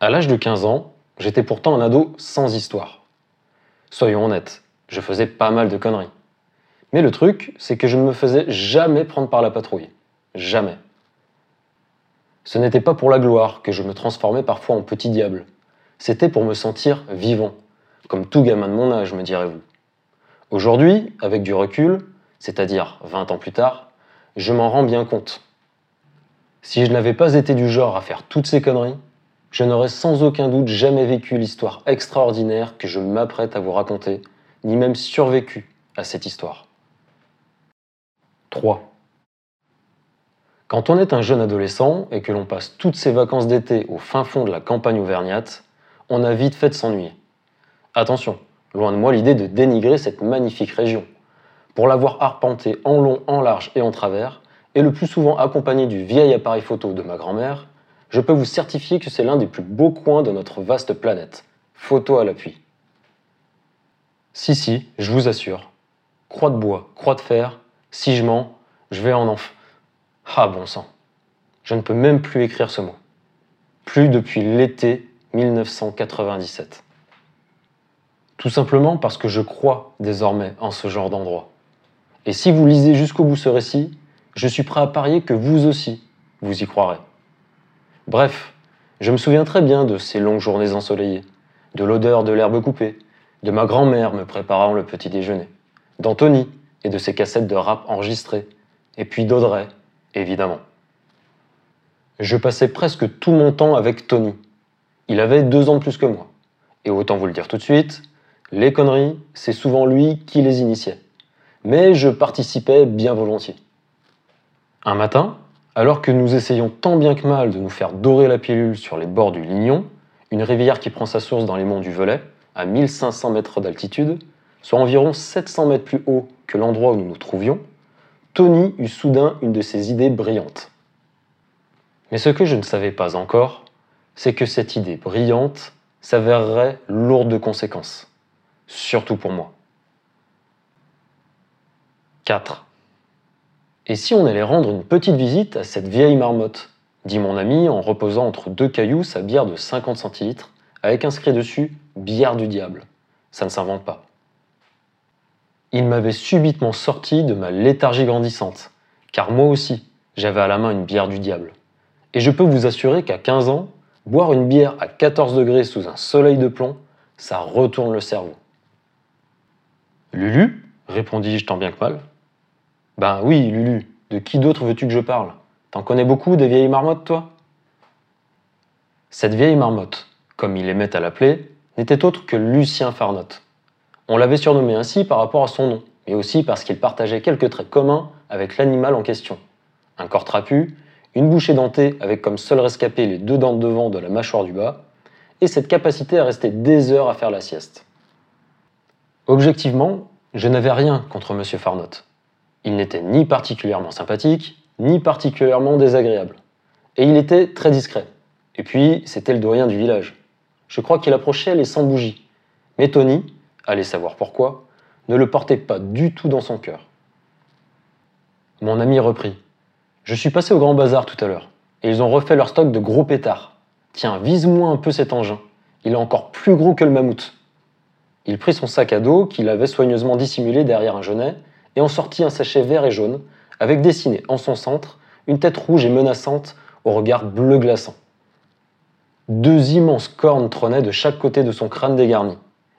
2. À l'âge de 15 ans, j'étais pourtant un ado sans histoire. Soyons honnêtes, je faisais pas mal de conneries. Mais le truc, c'est que je ne me faisais jamais prendre par la patrouille. Jamais. Ce n'était pas pour la gloire que je me transformais parfois en petit diable. C'était pour me sentir vivant, comme tout gamin de mon âge, me direz-vous. Aujourd'hui, avec du recul, c'est-à-dire 20 ans plus tard, je m'en rends bien compte. Si je n'avais pas été du genre à faire toutes ces conneries, je n'aurais sans aucun doute jamais vécu l'histoire extraordinaire que je m'apprête à vous raconter, ni même survécu à cette histoire. 3. Quand on est un jeune adolescent et que l'on passe toutes ses vacances d'été au fin fond de la campagne auvergnate, on a vite fait de s'ennuyer. Attention, loin de moi l'idée de dénigrer cette magnifique région. Pour l'avoir arpentée en long, en large et en travers, et le plus souvent accompagné du vieil appareil photo de ma grand-mère, je peux vous certifier que c'est l'un des plus beaux coins de notre vaste planète. Photo à l'appui. Si, si, je vous assure. Croix de bois, croix de fer, si je mens, je vais en enf. Ah bon sang. Je ne peux même plus écrire ce mot. Plus depuis l'été 1997. Tout simplement parce que je crois désormais en ce genre d'endroit. Et si vous lisez jusqu'au bout ce récit, je suis prêt à parier que vous aussi, vous y croirez. Bref, je me souviens très bien de ces longues journées ensoleillées, de l'odeur de l'herbe coupée, de ma grand-mère me préparant le petit déjeuner, d'Anthony et de ses cassettes de rap enregistrées, et puis d'Audrey, évidemment. Je passais presque tout mon temps avec Tony. Il avait deux ans de plus que moi. Et autant vous le dire tout de suite, les conneries, c'est souvent lui qui les initiait. Mais je participais bien volontiers. Un matin, alors que nous essayons tant bien que mal de nous faire dorer la pilule sur les bords du Lignon, une rivière qui prend sa source dans les monts du Velay, à 1500 mètres d'altitude, soit environ 700 mètres plus haut que l'endroit où nous nous trouvions, Tony eut soudain une de ses idées brillantes. Mais ce que je ne savais pas encore, c'est que cette idée brillante s'avérerait lourde de conséquences, surtout pour moi. 4. Et si on allait rendre une petite visite à cette vieille marmotte? Dit mon ami en reposant entre deux cailloux sa bière de 50 centilitres, avec inscrit dessus Bière du diable. Ça ne s'invente pas il m'avait subitement sorti de ma léthargie grandissante, car moi aussi, j'avais à la main une bière du diable. Et je peux vous assurer qu'à 15 ans, boire une bière à 14 degrés sous un soleil de plomb, ça retourne le cerveau. Lulu répondis-je tant bien que mal. Ben oui, Lulu, de qui d'autre veux-tu que je parle? T'en connais beaucoup des vieilles marmottes, toi? Cette vieille marmotte, comme il aimait à l'appeler, n'était autre que Lucien Farnotte, on l'avait surnommé ainsi par rapport à son nom, mais aussi parce qu'il partageait quelques traits communs avec l'animal en question. Un corps trapu, une bouche édentée avec comme seul rescapé les deux dents de devant de la mâchoire du bas, et cette capacité à rester des heures à faire la sieste. Objectivement, je n'avais rien contre M. Farnotte. Il n'était ni particulièrement sympathique, ni particulièrement désagréable. Et il était très discret. Et puis, c'était le doyen du village. Je crois qu'il approchait les 100 bougies. Mais Tony, allez savoir pourquoi, ne le portait pas du tout dans son cœur. Mon ami reprit. Je suis passé au grand bazar tout à l'heure, et ils ont refait leur stock de gros pétards. Tiens, vise-moi un peu cet engin. Il est encore plus gros que le mammouth. Il prit son sac à dos qu'il avait soigneusement dissimulé derrière un genet et en sortit un sachet vert et jaune, avec dessiné en son centre une tête rouge et menaçante au regard bleu glaçant. Deux immenses cornes trônaient de chaque côté de son crâne dégarni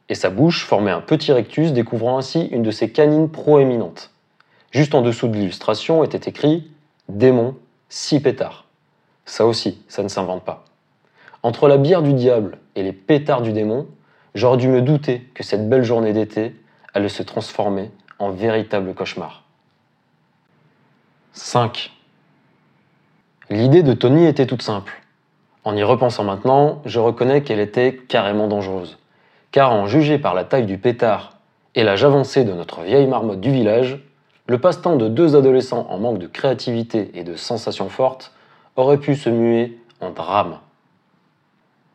et sa bouche formait un petit rectus découvrant ainsi une de ses canines proéminentes. Juste en dessous de l'illustration était écrit Démon, six pétards. Ça aussi, ça ne s'invente pas. Entre la bière du diable et les pétards du démon, j'aurais dû me douter que cette belle journée d'été allait se transformer en véritable cauchemar. 5. L'idée de Tony était toute simple. En y repensant maintenant, je reconnais qu'elle était carrément dangereuse car en juger par la taille du pétard et l'âge avancé de notre vieille marmotte du village, le passe-temps de deux adolescents en manque de créativité et de sensations fortes aurait pu se muer en drame.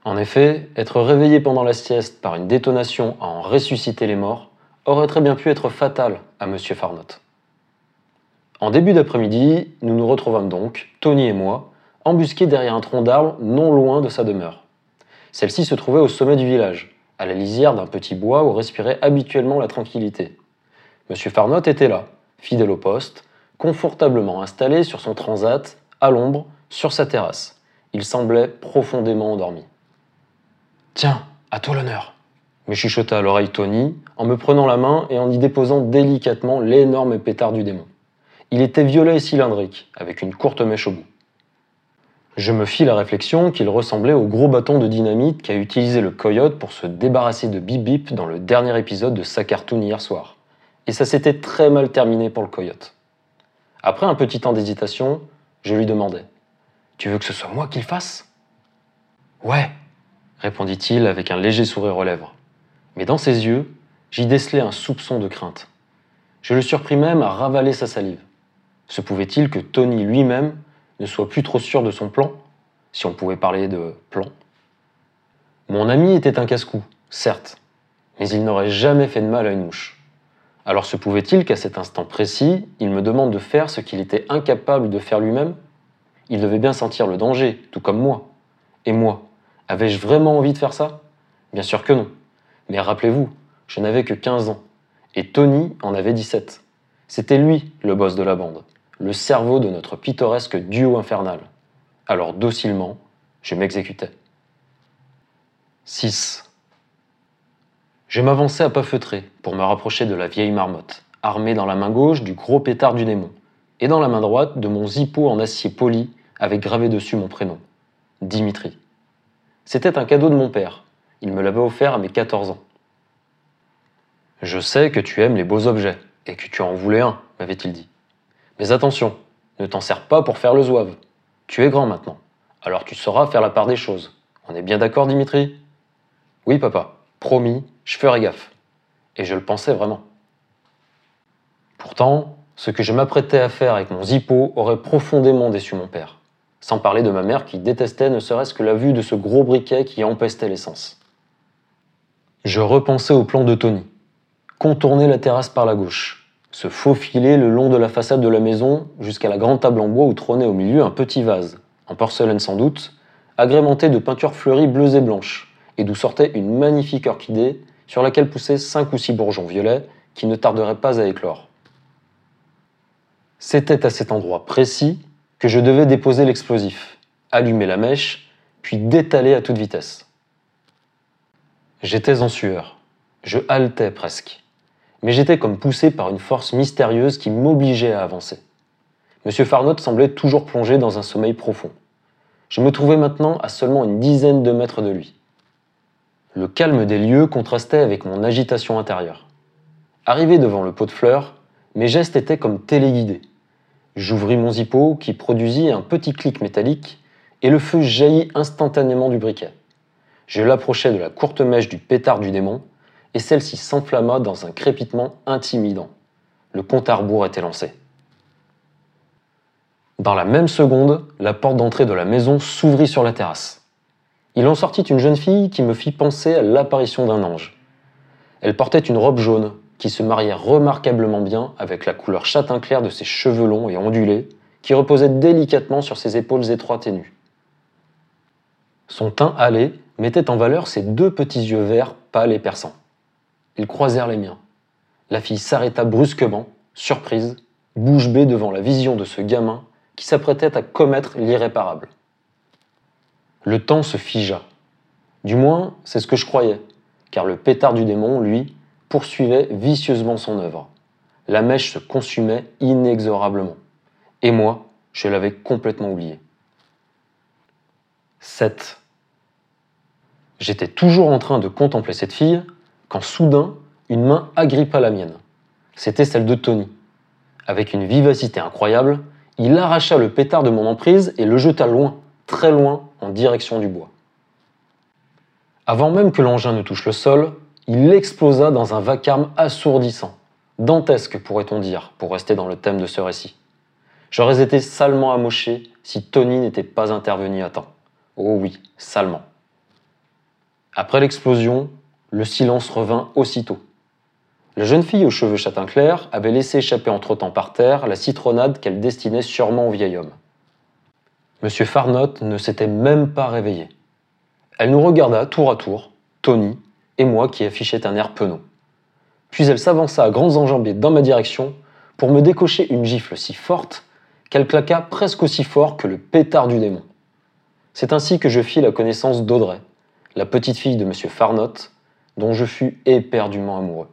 En effet, être réveillé pendant la sieste par une détonation à en ressusciter les morts aurait très bien pu être fatal à M. Farnotte. En début d'après-midi, nous nous retrouvâmes donc, Tony et moi, embusquée derrière un tronc d'arbre non loin de sa demeure. Celle-ci se trouvait au sommet du village, à la lisière d'un petit bois où respirait habituellement la tranquillité. Monsieur Farnotte était là, fidèle au poste, confortablement installé sur son transat, à l'ombre, sur sa terrasse. Il semblait profondément endormi. Tiens, à toi l'honneur, me chuchota à l'oreille Tony en me prenant la main et en y déposant délicatement l'énorme pétard du démon. Il était violet et cylindrique, avec une courte mèche au bout. Je me fis la réflexion qu'il ressemblait au gros bâton de dynamite qu'a utilisé le coyote pour se débarrasser de Bip Bip dans le dernier épisode de sa cartoon hier soir. Et ça s'était très mal terminé pour le coyote. Après un petit temps d'hésitation, je lui demandai Tu veux que ce soit moi qui le fasse Ouais, répondit-il avec un léger sourire aux lèvres. Mais dans ses yeux, j'y décelai un soupçon de crainte. Je le surpris même à ravaler sa salive. Se pouvait-il que Tony lui-même ne soit plus trop sûr de son plan, si on pouvait parler de plan? Mon ami était un casse-cou, certes, mais il n'aurait jamais fait de mal à une mouche. Alors se pouvait-il qu'à cet instant précis, il me demande de faire ce qu'il était incapable de faire lui-même? Il devait bien sentir le danger, tout comme moi. Et moi, avais-je vraiment envie de faire ça? Bien sûr que non. Mais rappelez-vous, je n'avais que 15 ans, et Tony en avait 17. C'était lui le boss de la bande le cerveau de notre pittoresque duo infernal. Alors docilement, je m'exécutais. 6. Je m'avançais à pas feutrés pour me rapprocher de la vieille marmotte, armée dans la main gauche du gros pétard du démon, et dans la main droite de mon zippo en acier poli avec gravé dessus mon prénom, Dimitri. C'était un cadeau de mon père. Il me l'avait offert à mes 14 ans. Je sais que tu aimes les beaux objets, et que tu en voulais un, m'avait-il dit. Mais attention, ne t'en sers pas pour faire le zouave. Tu es grand maintenant, alors tu sauras faire la part des choses. On est bien d'accord, Dimitri? Oui, papa, promis, je ferai gaffe. Et je le pensais vraiment. Pourtant, ce que je m'apprêtais à faire avec mon zippo aurait profondément déçu mon père. Sans parler de ma mère qui détestait ne serait-ce que la vue de ce gros briquet qui empestait l'essence. Je repensais au plan de Tony. Contourner la terrasse par la gauche, se faufiler le long de la façade de la maison jusqu'à la grande table en bois où trônait au milieu un petit vase, en porcelaine sans doute, agrémenté de peintures fleuries bleues et blanches, et d'où sortait une magnifique orchidée sur laquelle poussaient cinq ou six bourgeons violets qui ne tarderaient pas à éclore. C'était à cet endroit précis que je devais déposer l'explosif, allumer la mèche, puis détaler à toute vitesse. J'étais en sueur. Je haletais presque mais j'étais comme poussé par une force mystérieuse qui m'obligeait à avancer. Monsieur Farnotte semblait toujours plongé dans un sommeil profond. Je me trouvais maintenant à seulement une dizaine de mètres de lui. Le calme des lieux contrastait avec mon agitation intérieure. Arrivé devant le pot de fleurs, mes gestes étaient comme téléguidés. J'ouvris mon zippo qui produisit un petit clic métallique et le feu jaillit instantanément du briquet. Je l'approchai de la courte mèche du pétard du démon et celle-ci s'enflamma dans un crépitement intimidant. Le compte à rebours était lancé. Dans la même seconde, la porte d'entrée de la maison s'ouvrit sur la terrasse. Il en sortit une jeune fille qui me fit penser à l'apparition d'un ange. Elle portait une robe jaune qui se mariait remarquablement bien avec la couleur châtain clair de ses cheveux longs et ondulés qui reposaient délicatement sur ses épaules étroites et nues. Son teint hâlé mettait en valeur ses deux petits yeux verts pâles et perçants. Ils croisèrent les miens. La fille s'arrêta brusquement, surprise, bouche bée devant la vision de ce gamin qui s'apprêtait à commettre l'irréparable. Le temps se figea. Du moins, c'est ce que je croyais, car le pétard du démon, lui, poursuivait vicieusement son œuvre. La mèche se consumait inexorablement. Et moi, je l'avais complètement oublié. 7. J'étais toujours en train de contempler cette fille quand soudain, une main agrippa la mienne. C'était celle de Tony. Avec une vivacité incroyable, il arracha le pétard de mon emprise et le jeta loin, très loin, en direction du bois. Avant même que l'engin ne touche le sol, il explosa dans un vacarme assourdissant, dantesque pourrait-on dire, pour rester dans le thème de ce récit. J'aurais été salement amoché si Tony n'était pas intervenu à temps. Oh oui, salement. Après l'explosion, le silence revint aussitôt. La jeune fille aux cheveux châtain clair avait laissé échapper entre-temps par terre la citronnade qu'elle destinait sûrement au vieil homme. Monsieur Farnotte ne s'était même pas réveillé. Elle nous regarda tour à tour, Tony et moi qui affichait un air penaud. Puis elle s'avança à grandes enjambées dans ma direction pour me décocher une gifle si forte qu'elle claqua presque aussi fort que le pétard du démon. C'est ainsi que je fis la connaissance d'Audrey, la petite fille de M. Farnotte, dont je fus éperdument amoureux.